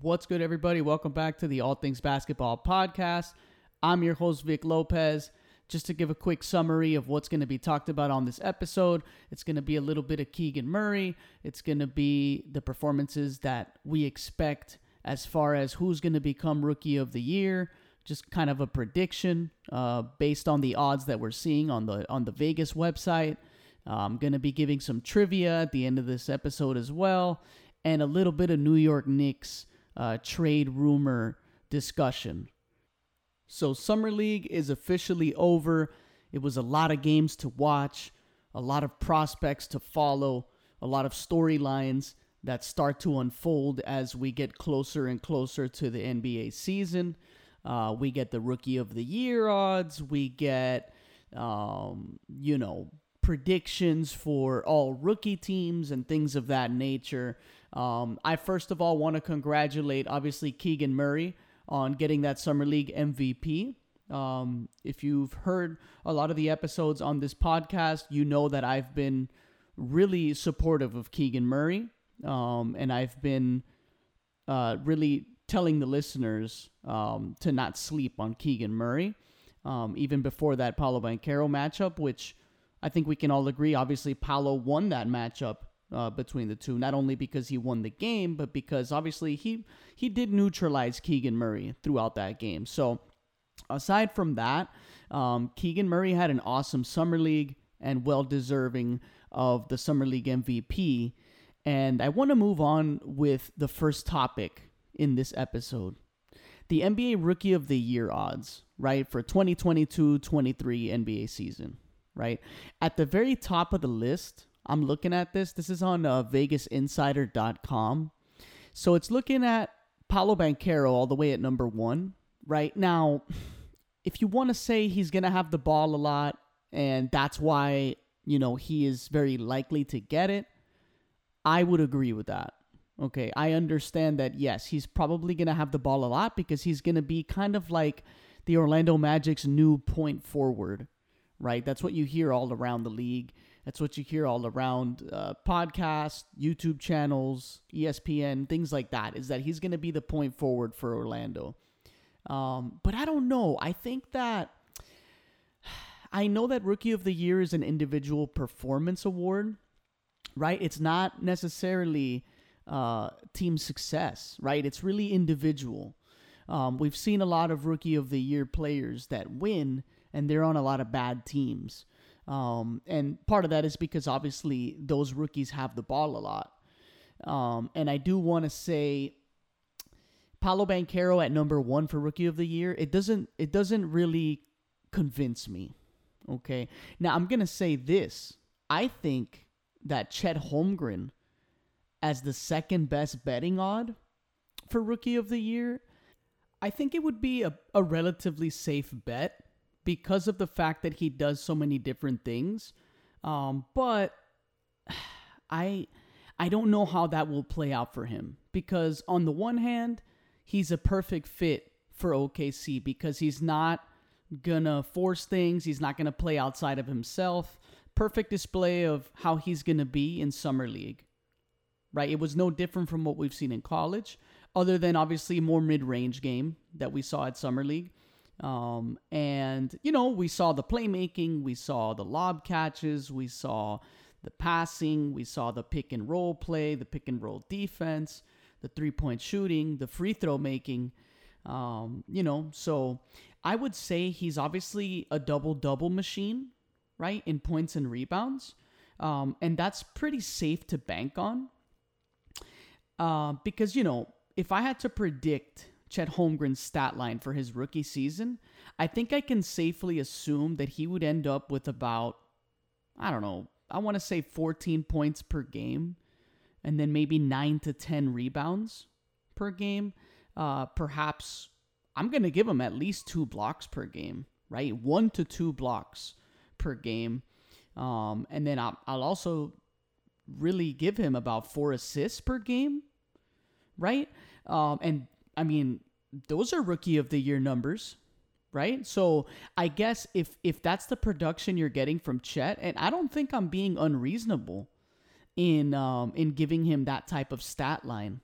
What's good, everybody? Welcome back to the All Things Basketball podcast. I'm your host, Vic Lopez. Just to give a quick summary of what's going to be talked about on this episode, it's going to be a little bit of Keegan Murray. It's going to be the performances that we expect as far as who's going to become Rookie of the Year. Just kind of a prediction uh, based on the odds that we're seeing on the on the Vegas website. I'm going to be giving some trivia at the end of this episode as well, and a little bit of New York Knicks uh, trade rumor discussion. So, Summer League is officially over. It was a lot of games to watch, a lot of prospects to follow, a lot of storylines that start to unfold as we get closer and closer to the NBA season. Uh, we get the Rookie of the Year odds. We get, um, you know, predictions for all rookie teams and things of that nature. Um, I first of all want to congratulate, obviously, Keegan Murray on getting that Summer League MVP. Um, if you've heard a lot of the episodes on this podcast, you know that I've been really supportive of Keegan Murray. Um, and I've been uh, really telling the listeners um, to not sleep on Keegan Murray. Um, even before that Paolo Banchero matchup, which I think we can all agree, obviously, Paolo won that matchup uh, between the two, not only because he won the game, but because obviously he he did neutralize Keegan Murray throughout that game. So aside from that, um, Keegan Murray had an awesome summer league and well deserving of the summer league MVP. And I want to move on with the first topic in this episode. The NBA Rookie of the Year odds, right, for 2022 23 NBA season, right? At the very top of the list, I'm looking at this. This is on uh, VegasInsider.com. So it's looking at Paolo Banchero all the way at number one. Right now, if you want to say he's going to have the ball a lot and that's why, you know, he is very likely to get it, I would agree with that. Okay, I understand that, yes, he's probably going to have the ball a lot because he's going to be kind of like the Orlando Magic's new point forward, right? That's what you hear all around the league. That's what you hear all around uh, podcasts, YouTube channels, ESPN, things like that. Is that he's going to be the point forward for Orlando? Um, but I don't know. I think that I know that Rookie of the Year is an individual performance award, right? It's not necessarily uh, team success, right? It's really individual. Um, we've seen a lot of Rookie of the Year players that win, and they're on a lot of bad teams. Um, and part of that is because obviously those rookies have the ball a lot. Um, and I do want to say Paolo Banchero at number one for rookie of the year. It doesn't it doesn't really convince me. Okay. Now I'm gonna say this. I think that Chet Holmgren as the second best betting odd for rookie of the year, I think it would be a, a relatively safe bet because of the fact that he does so many different things. Um, but I I don't know how that will play out for him because on the one hand, he's a perfect fit for OKC because he's not gonna force things, he's not gonna play outside of himself. Perfect display of how he's gonna be in summer league. Right? It was no different from what we've seen in college, other than obviously more mid-range game that we saw at summer league. Um, and, you know, we saw the playmaking, we saw the lob catches, we saw the passing, we saw the pick and roll play, the pick and roll defense, the three point shooting, the free throw making. Um, you know, so I would say he's obviously a double double machine, right, in points and rebounds. Um, and that's pretty safe to bank on. Uh, because, you know, if I had to predict Chet Holmgren's stat line for his rookie season, I think I can safely assume that he would end up with about, I don't know, I want to say 14 points per game and then maybe 9 to 10 rebounds per game. Uh, perhaps I'm going to give him at least two blocks per game, right? One to two blocks per game. Um, and then I'll, I'll also really give him about four assists per game, right? Um, and I mean, those are rookie of the year numbers, right? So I guess if if that's the production you're getting from Chet, and I don't think I'm being unreasonable in um, in giving him that type of stat line.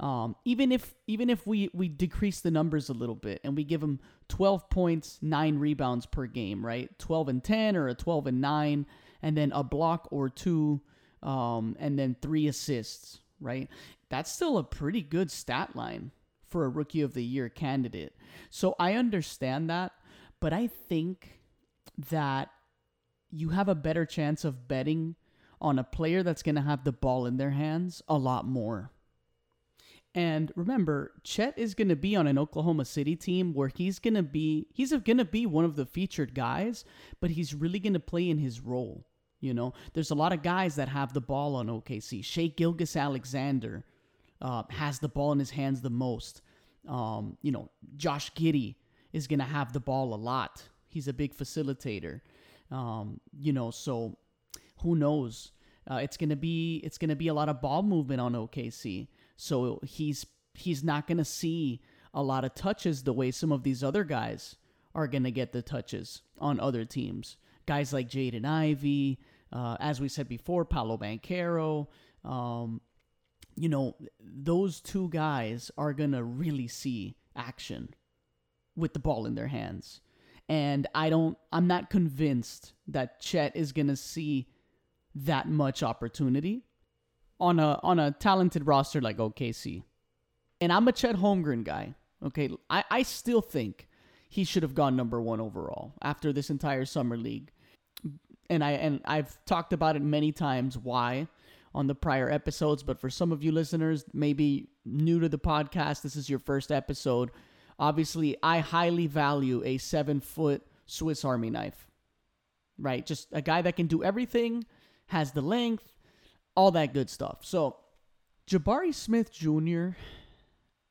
Um, even if even if we we decrease the numbers a little bit and we give him 12 points, nine rebounds per game, right? 12 and 10 or a 12 and nine, and then a block or two, um, and then three assists, right? That's still a pretty good stat line for a rookie of the year candidate. So I understand that, but I think that you have a better chance of betting on a player that's going to have the ball in their hands a lot more. And remember, Chet is going to be on an Oklahoma City team where he's going to be he's going to be one of the featured guys, but he's really going to play in his role. You know, there's a lot of guys that have the ball on OKC. Shai Gilgeous-Alexander uh, has the ball in his hands the most. Um, you know, Josh Giddey is going to have the ball a lot. He's a big facilitator. Um, you know, so who knows? Uh, it's gonna be it's gonna be a lot of ball movement on OKC. So he's he's not gonna see a lot of touches the way some of these other guys are gonna get the touches on other teams. Guys like Jaden Ivey, uh, as we said before, Paolo Banchero. Um, you know, those two guys are gonna really see action with the ball in their hands. And I don't I'm not convinced that Chet is gonna see that much opportunity on a on a talented roster like OKC. And I'm a Chet Holmgren guy. Okay, I, I still think he should have gone number one overall after this entire summer league. And I and I've talked about it many times why on the prior episodes, but for some of you listeners, maybe new to the podcast, this is your first episode. Obviously, I highly value a seven foot Swiss Army knife. Right? Just a guy that can do everything has the length, all that good stuff. So, Jabari Smith Jr.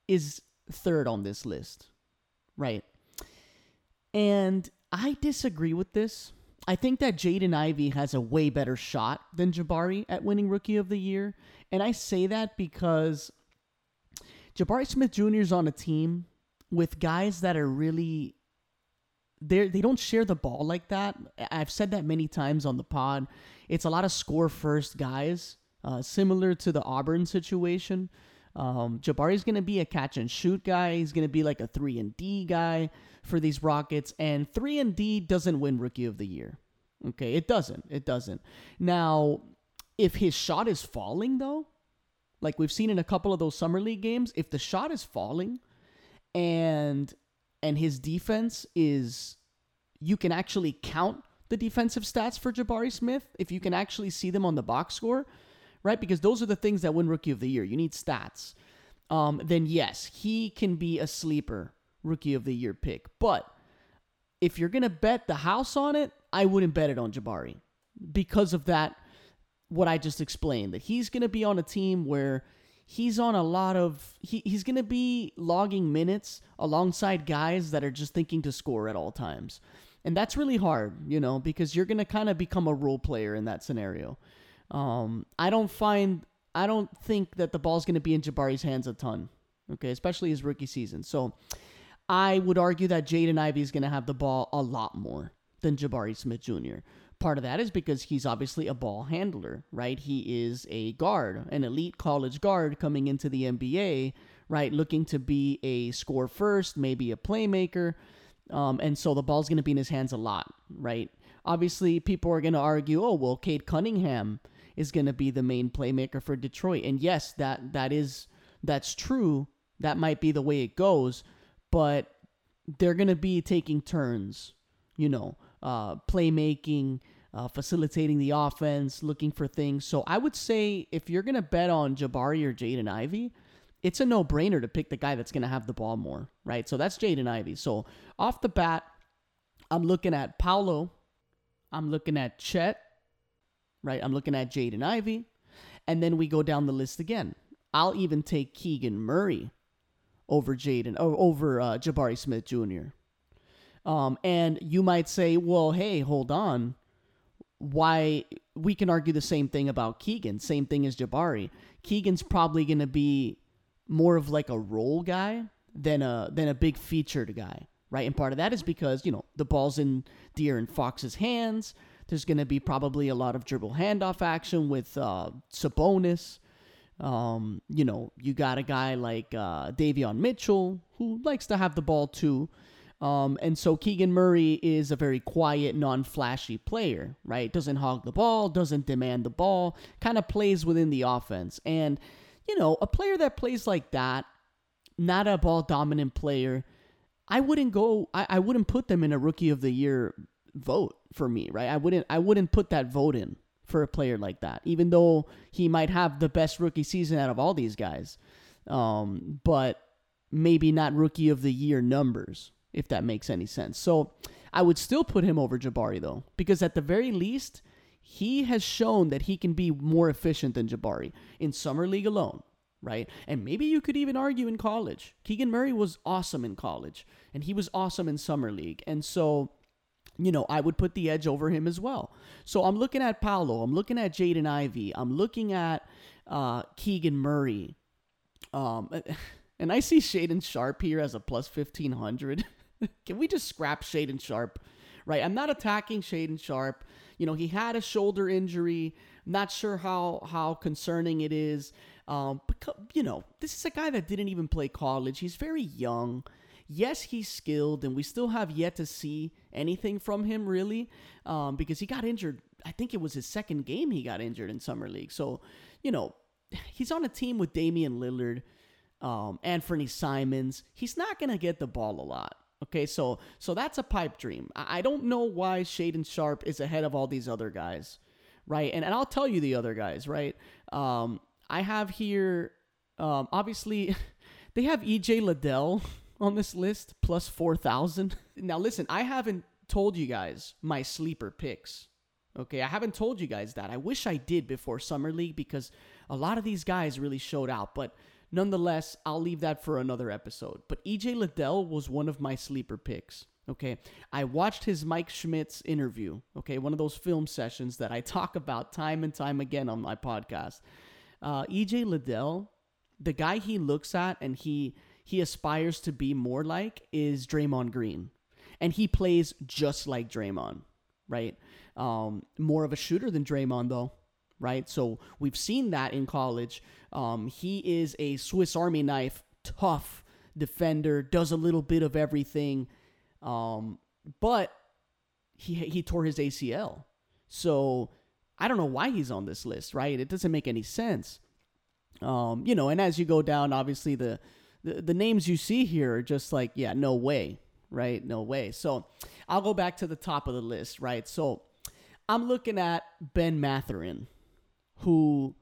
is third on this list, right? And I disagree with this. I think that Jaden Ivey has a way better shot than Jabari at winning Rookie of the Year. And I say that because Jabari Smith Jr. is on a team with guys that are really they they don't share the ball like that. I've said that many times on the pod. It's a lot of score first guys, uh, similar to the Auburn situation. Um, Jabari's going to be a catch and shoot guy. He's going to be like a three and D guy for these Rockets, and three and D doesn't win Rookie of the Year. Okay, it doesn't. It doesn't. Now, if his shot is falling though, like we've seen in a couple of those summer league games, if the shot is falling, and and his defense is you can actually count the defensive stats for Jabari Smith if you can actually see them on the box score, right? Because those are the things that win Rookie of the Year. You need stats. Um, then yes, he can be a sleeper Rookie of the Year pick. But if you're gonna bet the house on it, I wouldn't bet it on Jabari because of that. What I just explained that he's gonna be on a team where he's on a lot of he, he's going to be logging minutes alongside guys that are just thinking to score at all times and that's really hard you know because you're going to kind of become a role player in that scenario um, i don't find i don't think that the ball's going to be in jabari's hands a ton okay especially his rookie season so i would argue that jaden ivey is going to have the ball a lot more than jabari smith jr part of that is because he's obviously a ball handler, right? He is a guard, an elite college guard coming into the NBA, right? Looking to be a score first, maybe a playmaker. Um, and so the ball's going to be in his hands a lot, right? Obviously, people are going to argue, oh, well, Cade Cunningham is going to be the main playmaker for Detroit. And yes, that that is that's true. That might be the way it goes, but they're going to be taking turns, you know, uh, playmaking, uh, facilitating the offense, looking for things. So I would say if you're going to bet on Jabari or Jaden Ivey, it's a no brainer to pick the guy that's going to have the ball more, right? So that's Jaden Ivey. So off the bat, I'm looking at Paolo. I'm looking at Chet, right? I'm looking at Jaden Ivey. And then we go down the list again. I'll even take Keegan Murray over Jaden, or over uh, Jabari Smith Jr. Um, and you might say, well, hey, hold on why we can argue the same thing about Keegan, same thing as Jabari. Keegan's probably going to be more of like a role guy than a than a big featured guy, right? And part of that is because, you know, the ball's in De'Aaron Fox's hands. There's going to be probably a lot of dribble handoff action with uh, Sabonis. Um, you know, you got a guy like uh, Davion Mitchell who likes to have the ball too. Um, and so Keegan Murray is a very quiet, non flashy player, right? Doesn't hog the ball, doesn't demand the ball, kind of plays within the offense. And, you know, a player that plays like that, not a ball dominant player, I wouldn't go, I, I wouldn't put them in a rookie of the year vote for me, right? I wouldn't, I wouldn't put that vote in for a player like that, even though he might have the best rookie season out of all these guys. Um, but maybe not rookie of the year numbers, if that makes any sense. So I would still put him over Jabari though, because at the very least, he has shown that he can be more efficient than Jabari in summer league alone, right? And maybe you could even argue in college. Keegan Murray was awesome in college, and he was awesome in summer league, and so. You know, I would put the edge over him as well. So I'm looking at Paolo. I'm looking at Jaden Ivey. I'm looking at uh, Keegan Murray. Um, and I see Shaedon Sharpe here as a plus 1500. Can we just scrap Shaedon Sharpe? Right. I'm not attacking Shaedon Sharpe. You know, he had a shoulder injury. not sure how how concerning it is. Um, but you know, this is a guy that didn't even play college. He's very young. Yes, he's skilled, and we still have yet to see anything from him really, um, because he got injured. I think it was his second game he got injured in summer league. So, you know, he's on a team with Damian Lillard, um, Anfernee Simons. He's not gonna get the ball a lot. Okay, so so that's a pipe dream. I, don't know why Shaedon Sharpe is ahead of all these other guys, right? And and I'll tell you the other guys, right? Um, I have here, um, obviously, they have EJ Liddell on this list plus four thousand. Now listen, I haven't told you guys my sleeper picks. Okay, I haven't told you guys that. I wish I did before summer league because a lot of these guys really showed out, but Nonetheless, I'll leave that for another episode. But EJ Liddell was one of my sleeper picks. Okay. I watched his Mike Schmitz interview. Okay. One of those film sessions that I talk about time and time again on my podcast. Uh, EJ Liddell, the guy he looks at and he he aspires to be more like is Draymond Green. And he plays just like Draymond, right? Um, more of a shooter than Draymond, though right? So we've seen that in college. Um, he is a Swiss Army knife, tough defender, does a little bit of everything, um, but he he tore his ACL. So I don't know why he's on this list, right? It doesn't make any sense. Um, you know, and as you go down, obviously the, the the names you see here are just like, yeah, no way, right? No way. So I'll go back to the top of the list, right? So I'm looking at Ben Mathurin who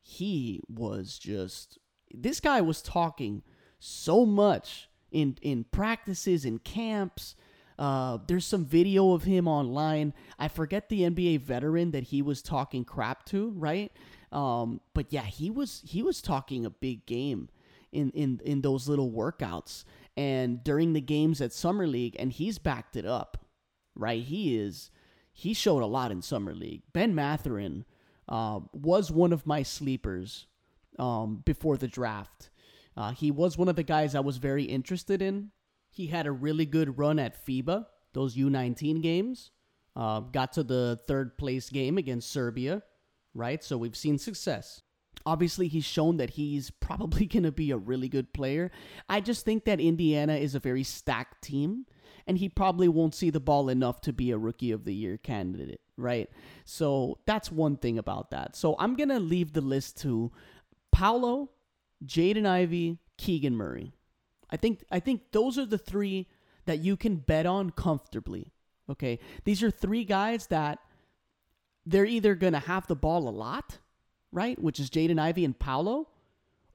he was just this guy was talking so much in in practices in camps uh, there's some video of him online. I forget the NBA veteran that he was talking crap to, right? Um, but yeah, he was he was talking a big game in in in those little workouts and during the games at summer league, and he's backed it up, right? He is he showed a lot in summer league. Ben Mathurin uh, was one of my sleepers um, before the draft. Uh, he was one of the guys I was very interested in. He had a really good run at FIBA, those U19 games. Uh, got to the third place game against Serbia, right? So we've seen success. Obviously, he's shown that he's probably going to be a really good player. I just think that Indiana is a very stacked team, and he probably won't see the ball enough to be a rookie of the year candidate right? So that's one thing about that. So I'm going to leave the list to Paolo, Jaden Ivey, Keegan Murray. I think I think those are the three that you can bet on comfortably. Okay? These are three guys that they're either going to have the ball a lot, right? Which is Jaden Ivey and Paolo,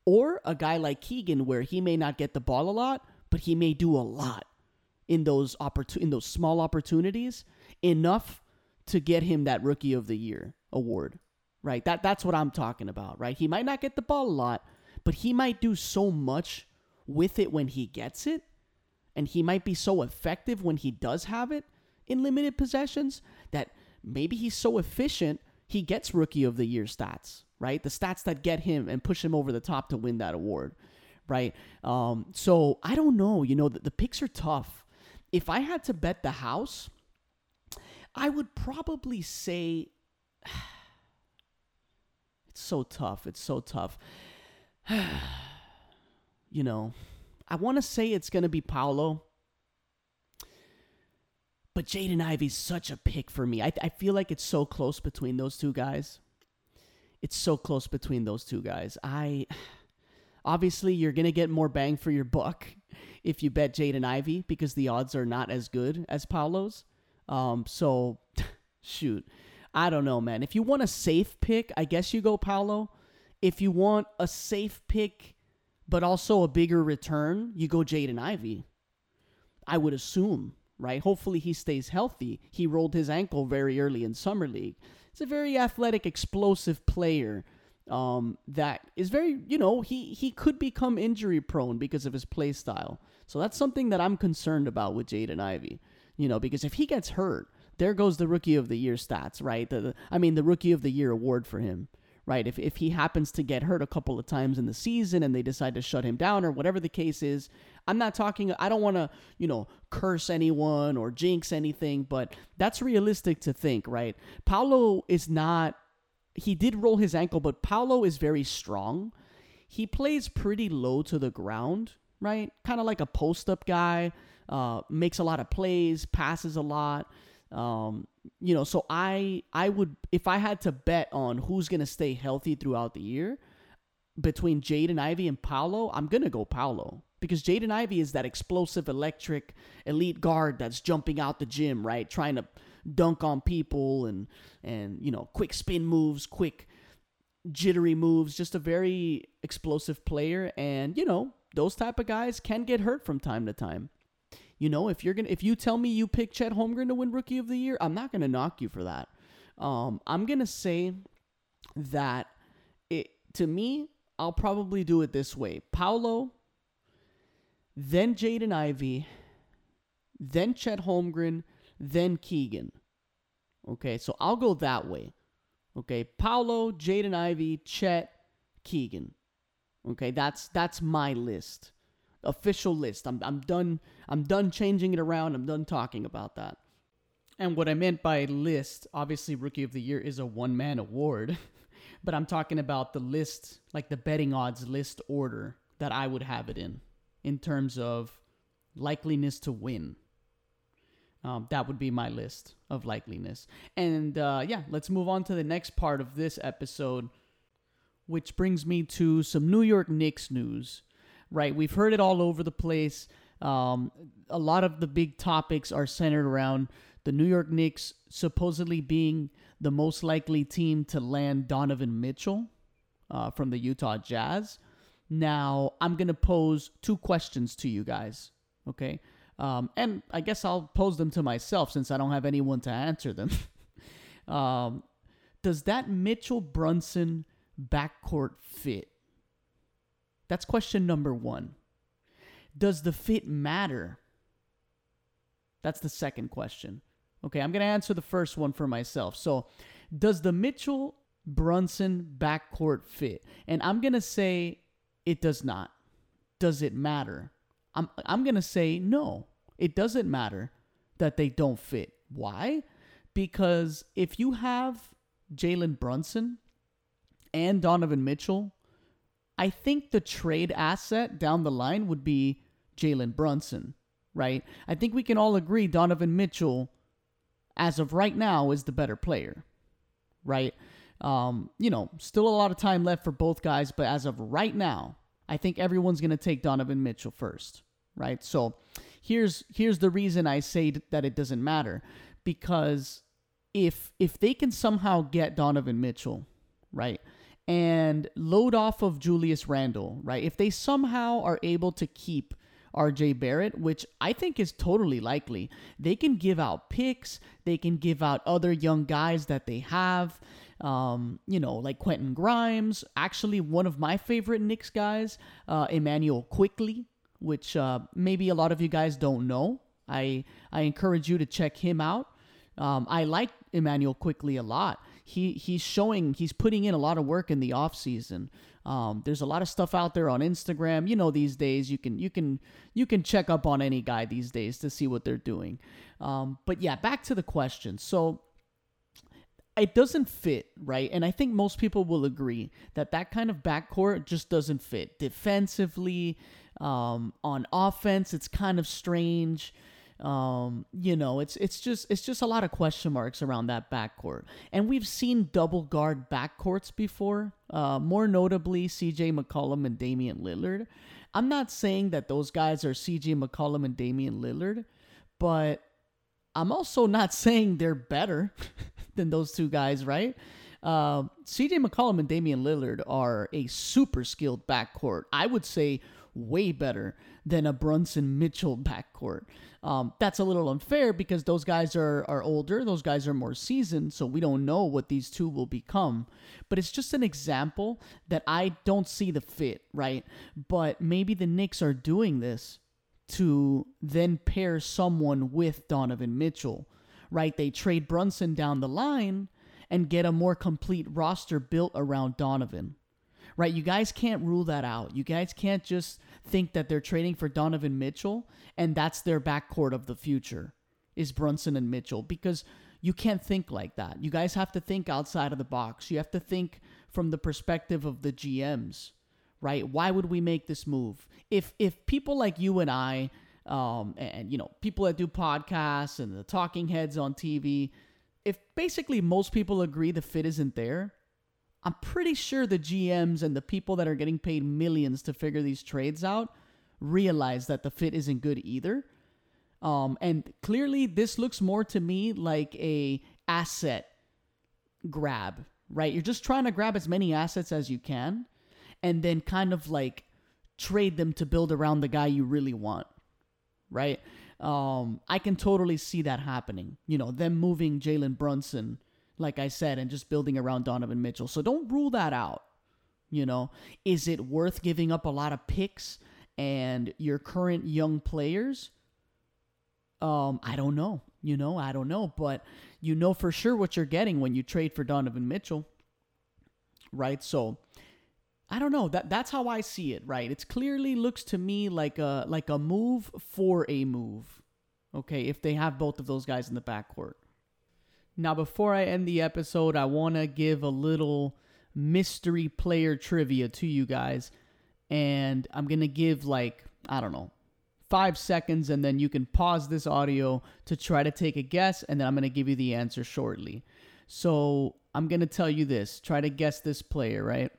or a guy like Keegan where he may not get the ball a lot, but he may do a lot in those opportun- in those small opportunities enough to get him that rookie of the year award. Right? That that's what I'm talking about, right? He might not get the ball a lot, but he might do so much with it when he gets it, and he might be so effective when he does have it in limited possessions that maybe he's so efficient he gets rookie of the year stats, right? The stats that get him and push him over the top to win that award, right? Um, so I don't know. You know, the, the picks are tough. If I had to bet the house, I would probably say it's so tough. It's so tough. you know, I want to say it's going to be Paolo. But Jaden Ivey's such a pick for me. I, I feel like it's so close between those two guys. It's so close between those two guys. I obviously you're gonna get more bang for your buck if you bet Jaden Ivey because the odds are not as good as Paolo's. Um, so shoot, I don't know, man. If you want a safe pick, I guess you go Paolo. If you want a safe pick, but also a bigger return, you go Jaden Ivey. I would assume, right? Hopefully he stays healthy. He rolled his ankle very early in summer league. He's a very athletic, explosive player um, that is very, you know, he he could become injury prone because of his play style. So that's something that I'm concerned about with Jaden Ivey. You know, because if he gets hurt, there goes the rookie of the year stats, right? The, the, I mean, the rookie of the year award for him, right? If if he happens to get hurt a couple of times in the season and they decide to shut him down or whatever the case is, I'm not talking. I don't want to, you know, curse anyone or jinx anything, but that's realistic to think, right? Paolo is not. He did roll his ankle, but Paolo is very strong. He plays pretty low to the ground, right? Kind of like a post up guy. Uh, makes a lot of plays, passes a lot. Um, you know, so I I would if I had to bet on who's gonna stay healthy throughout the year between Jaden Ivey and Paolo, I'm gonna go Paolo. Because Jaden Ivey is that explosive, electric, elite guard that's jumping out the gym, right, trying to dunk on people and and you know quick spin moves, quick jittery moves, just a very explosive player, and you know those type of guys can get hurt from time to time. You know, if you're gonna if you tell me you pick Chet Holmgren to win Rookie of the Year, I'm not gonna knock you for that. Um, I'm gonna say that it to me, I'll probably do it this way: Paolo, then Jaden Ivey, then Chet Holmgren, then Keegan. Okay, so I'll go that way. Okay, Paolo, Jaden Ivey, Chet, Keegan. Okay, that's that's my list. Official list. I'm I'm done I'm done changing it around. I'm done talking about that. And what I meant by list, obviously rookie of the year is a one man award, but I'm talking about the list, like the betting odds list order that I would have it in in terms of likeliness to win. Um, that would be my list of likeliness. And uh, yeah, let's move on to the next part of this episode, which brings me to some New York Knicks news. Right, we've heard it all over the place. Um, a lot of the big topics are centered around the New York Knicks supposedly being the most likely team to land Donovan Mitchell uh, from the Utah Jazz. Now, I'm going to pose two questions to you guys, okay? Um, and I guess I'll pose them to myself since I don't have anyone to answer them. um, does that Mitchell Brunson backcourt fit? That's question number one. Does the fit matter? That's the second question. Okay, I'm going to answer the first one for myself. So, does the Mitchell Brunson backcourt fit? And I'm going to say it does not. Does it matter? I'm I'm going to say no. It doesn't matter that they don't fit. Why? Because if you have Jalen Brunson and Donovan Mitchell, I think the trade asset down the line would be Jalen Brunson, right? I think we can all agree Donovan Mitchell, as of right now, is the better player, right? Um, you know, still a lot of time left for both guys, but as of right now, I think everyone's going to take Donovan Mitchell first, right? So here's here's the reason I say that it doesn't matter because if if they can somehow get Donovan Mitchell, right? And load off of Julius Randle, right? If they somehow are able to keep RJ Barrett, which I think is totally likely. They can give out picks, they can give out other young guys that they have. Um, you know, like Quentin Grimes, actually one of my favorite Knicks guys, uh, Immanuel Quickley, which uh, maybe a lot of you guys don't know. I I encourage you to check him out. Um, I like Immanuel Quickley a lot. He he's showing he's putting in a lot of work in the off season. Um, there's a lot of stuff out there on Instagram. You know, these days you can you can you can check up on any guy these days to see what they're doing. Um, but yeah, back to the question. So it doesn't fit, right? And I think most people will agree that that kind of backcourt just doesn't fit. Defensively, um, on offense, it's kind of strange. Um, you know, it's it's just it's just a lot of question marks around that backcourt. And we've seen double guard backcourts before, uh, more notably CJ McCollum and Damian Lillard. I'm not saying that those guys are CJ McCollum and Damian Lillard, but I'm also not saying they're better than those two guys, right? Uh, CJ McCollum and Damian Lillard are a super skilled backcourt. I would say way better than a Brunson Mitchell backcourt. Um, that's a little unfair because those guys are, are older, those guys are more seasoned, so we don't know what these two will become. But it's just an example that I don't see the fit, right? But maybe the Knicks are doing this to then pair someone with Donovan Mitchell, right? They trade Brunson down the line and get a more complete roster built around Donovan right? You guys can't rule that out. You guys can't just think that they're trading for Donovan Mitchell and that's their backcourt of the future is Brunson and Mitchell because you can't think like that. You guys have to think outside of the box. You have to think from the perspective of the GMs, right? Why would we make this move? If if people like you and I um, and you know people that do podcasts and the talking heads on TV, if basically most people agree the fit isn't there, I'm pretty sure the GMs and the people that are getting paid millions to figure these trades out realize that the fit isn't good either. Um, and clearly, this looks more to me like a asset grab, right? You're just trying to grab as many assets as you can, and then kind of like trade them to build around the guy you really want, right? Um, I can totally see that happening. You know, them moving Jalen Brunson like I said, and just building around Donovan Mitchell. So don't rule that out. You know, is it worth giving up a lot of picks and your current young players? Um, I don't know. You know, I don't know, but you know for sure what you're getting when you trade for Donovan Mitchell. Right? So I don't know. That that's how I see it, right? It's clearly looks to me like a like a move for a move. Okay, if they have both of those guys in the backcourt. Now, before I end the episode, I want to give a little mystery player trivia to you guys. And I'm going to give, like, I don't know, five seconds, and then you can pause this audio to try to take a guess, and then I'm going to give you the answer shortly. So I'm going to tell you this try to guess this player, right?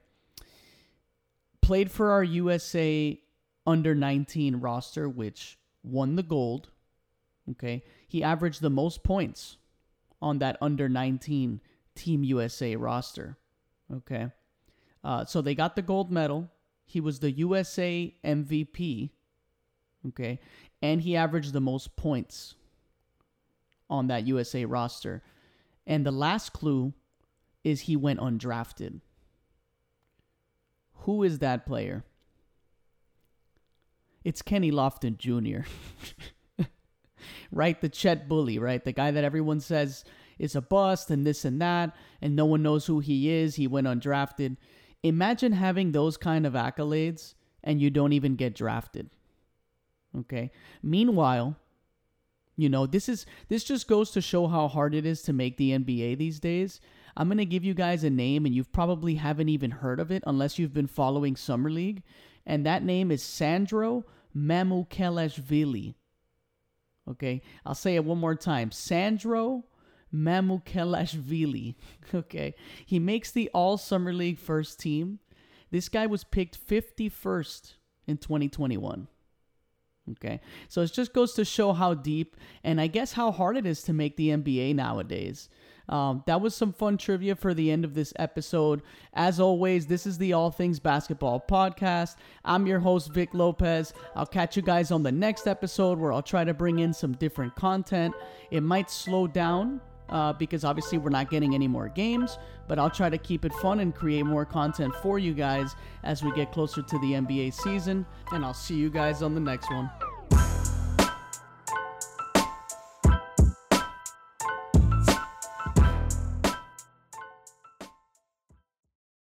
Played for our USA under 19 roster, which won the gold. Okay. He averaged the most points on that under 19 Team USA roster. Okay. Uh, so they got the gold medal. He was the USA MVP. Okay. And he averaged the most points on that USA roster. And the last clue is he went undrafted. Who is that player? It's Kenny Lofton Jr. right? The Chet bully, right? The guy that everyone says is a bust and this and that, and no one knows who he is. He went undrafted. Imagine having those kind of accolades and you don't even get drafted. Okay. Meanwhile, you know, this is this just goes to show how hard it is to make the NBA these days. I'm going to give you guys a name and you probably haven't even heard of it unless you've been following Summer League, and that name is Sandro Mamukelashvili. Okay, I'll say it one more time. Sandro Mamukelashvili. Okay, he makes the All Summer League first team. This guy was picked 51st in 2021. Okay, so it just goes to show how deep and I guess how hard it is to make the NBA nowadays. Um, that was some fun trivia for the end of this episode. As always, this is the All Things Basketball podcast. I'm your host, Vic Lopez. I'll catch you guys on the next episode where I'll try to bring in some different content. It might slow down uh, because obviously we're not getting any more games, but I'll try to keep it fun and create more content for you guys as we get closer to the NBA season. And I'll see you guys on the next one.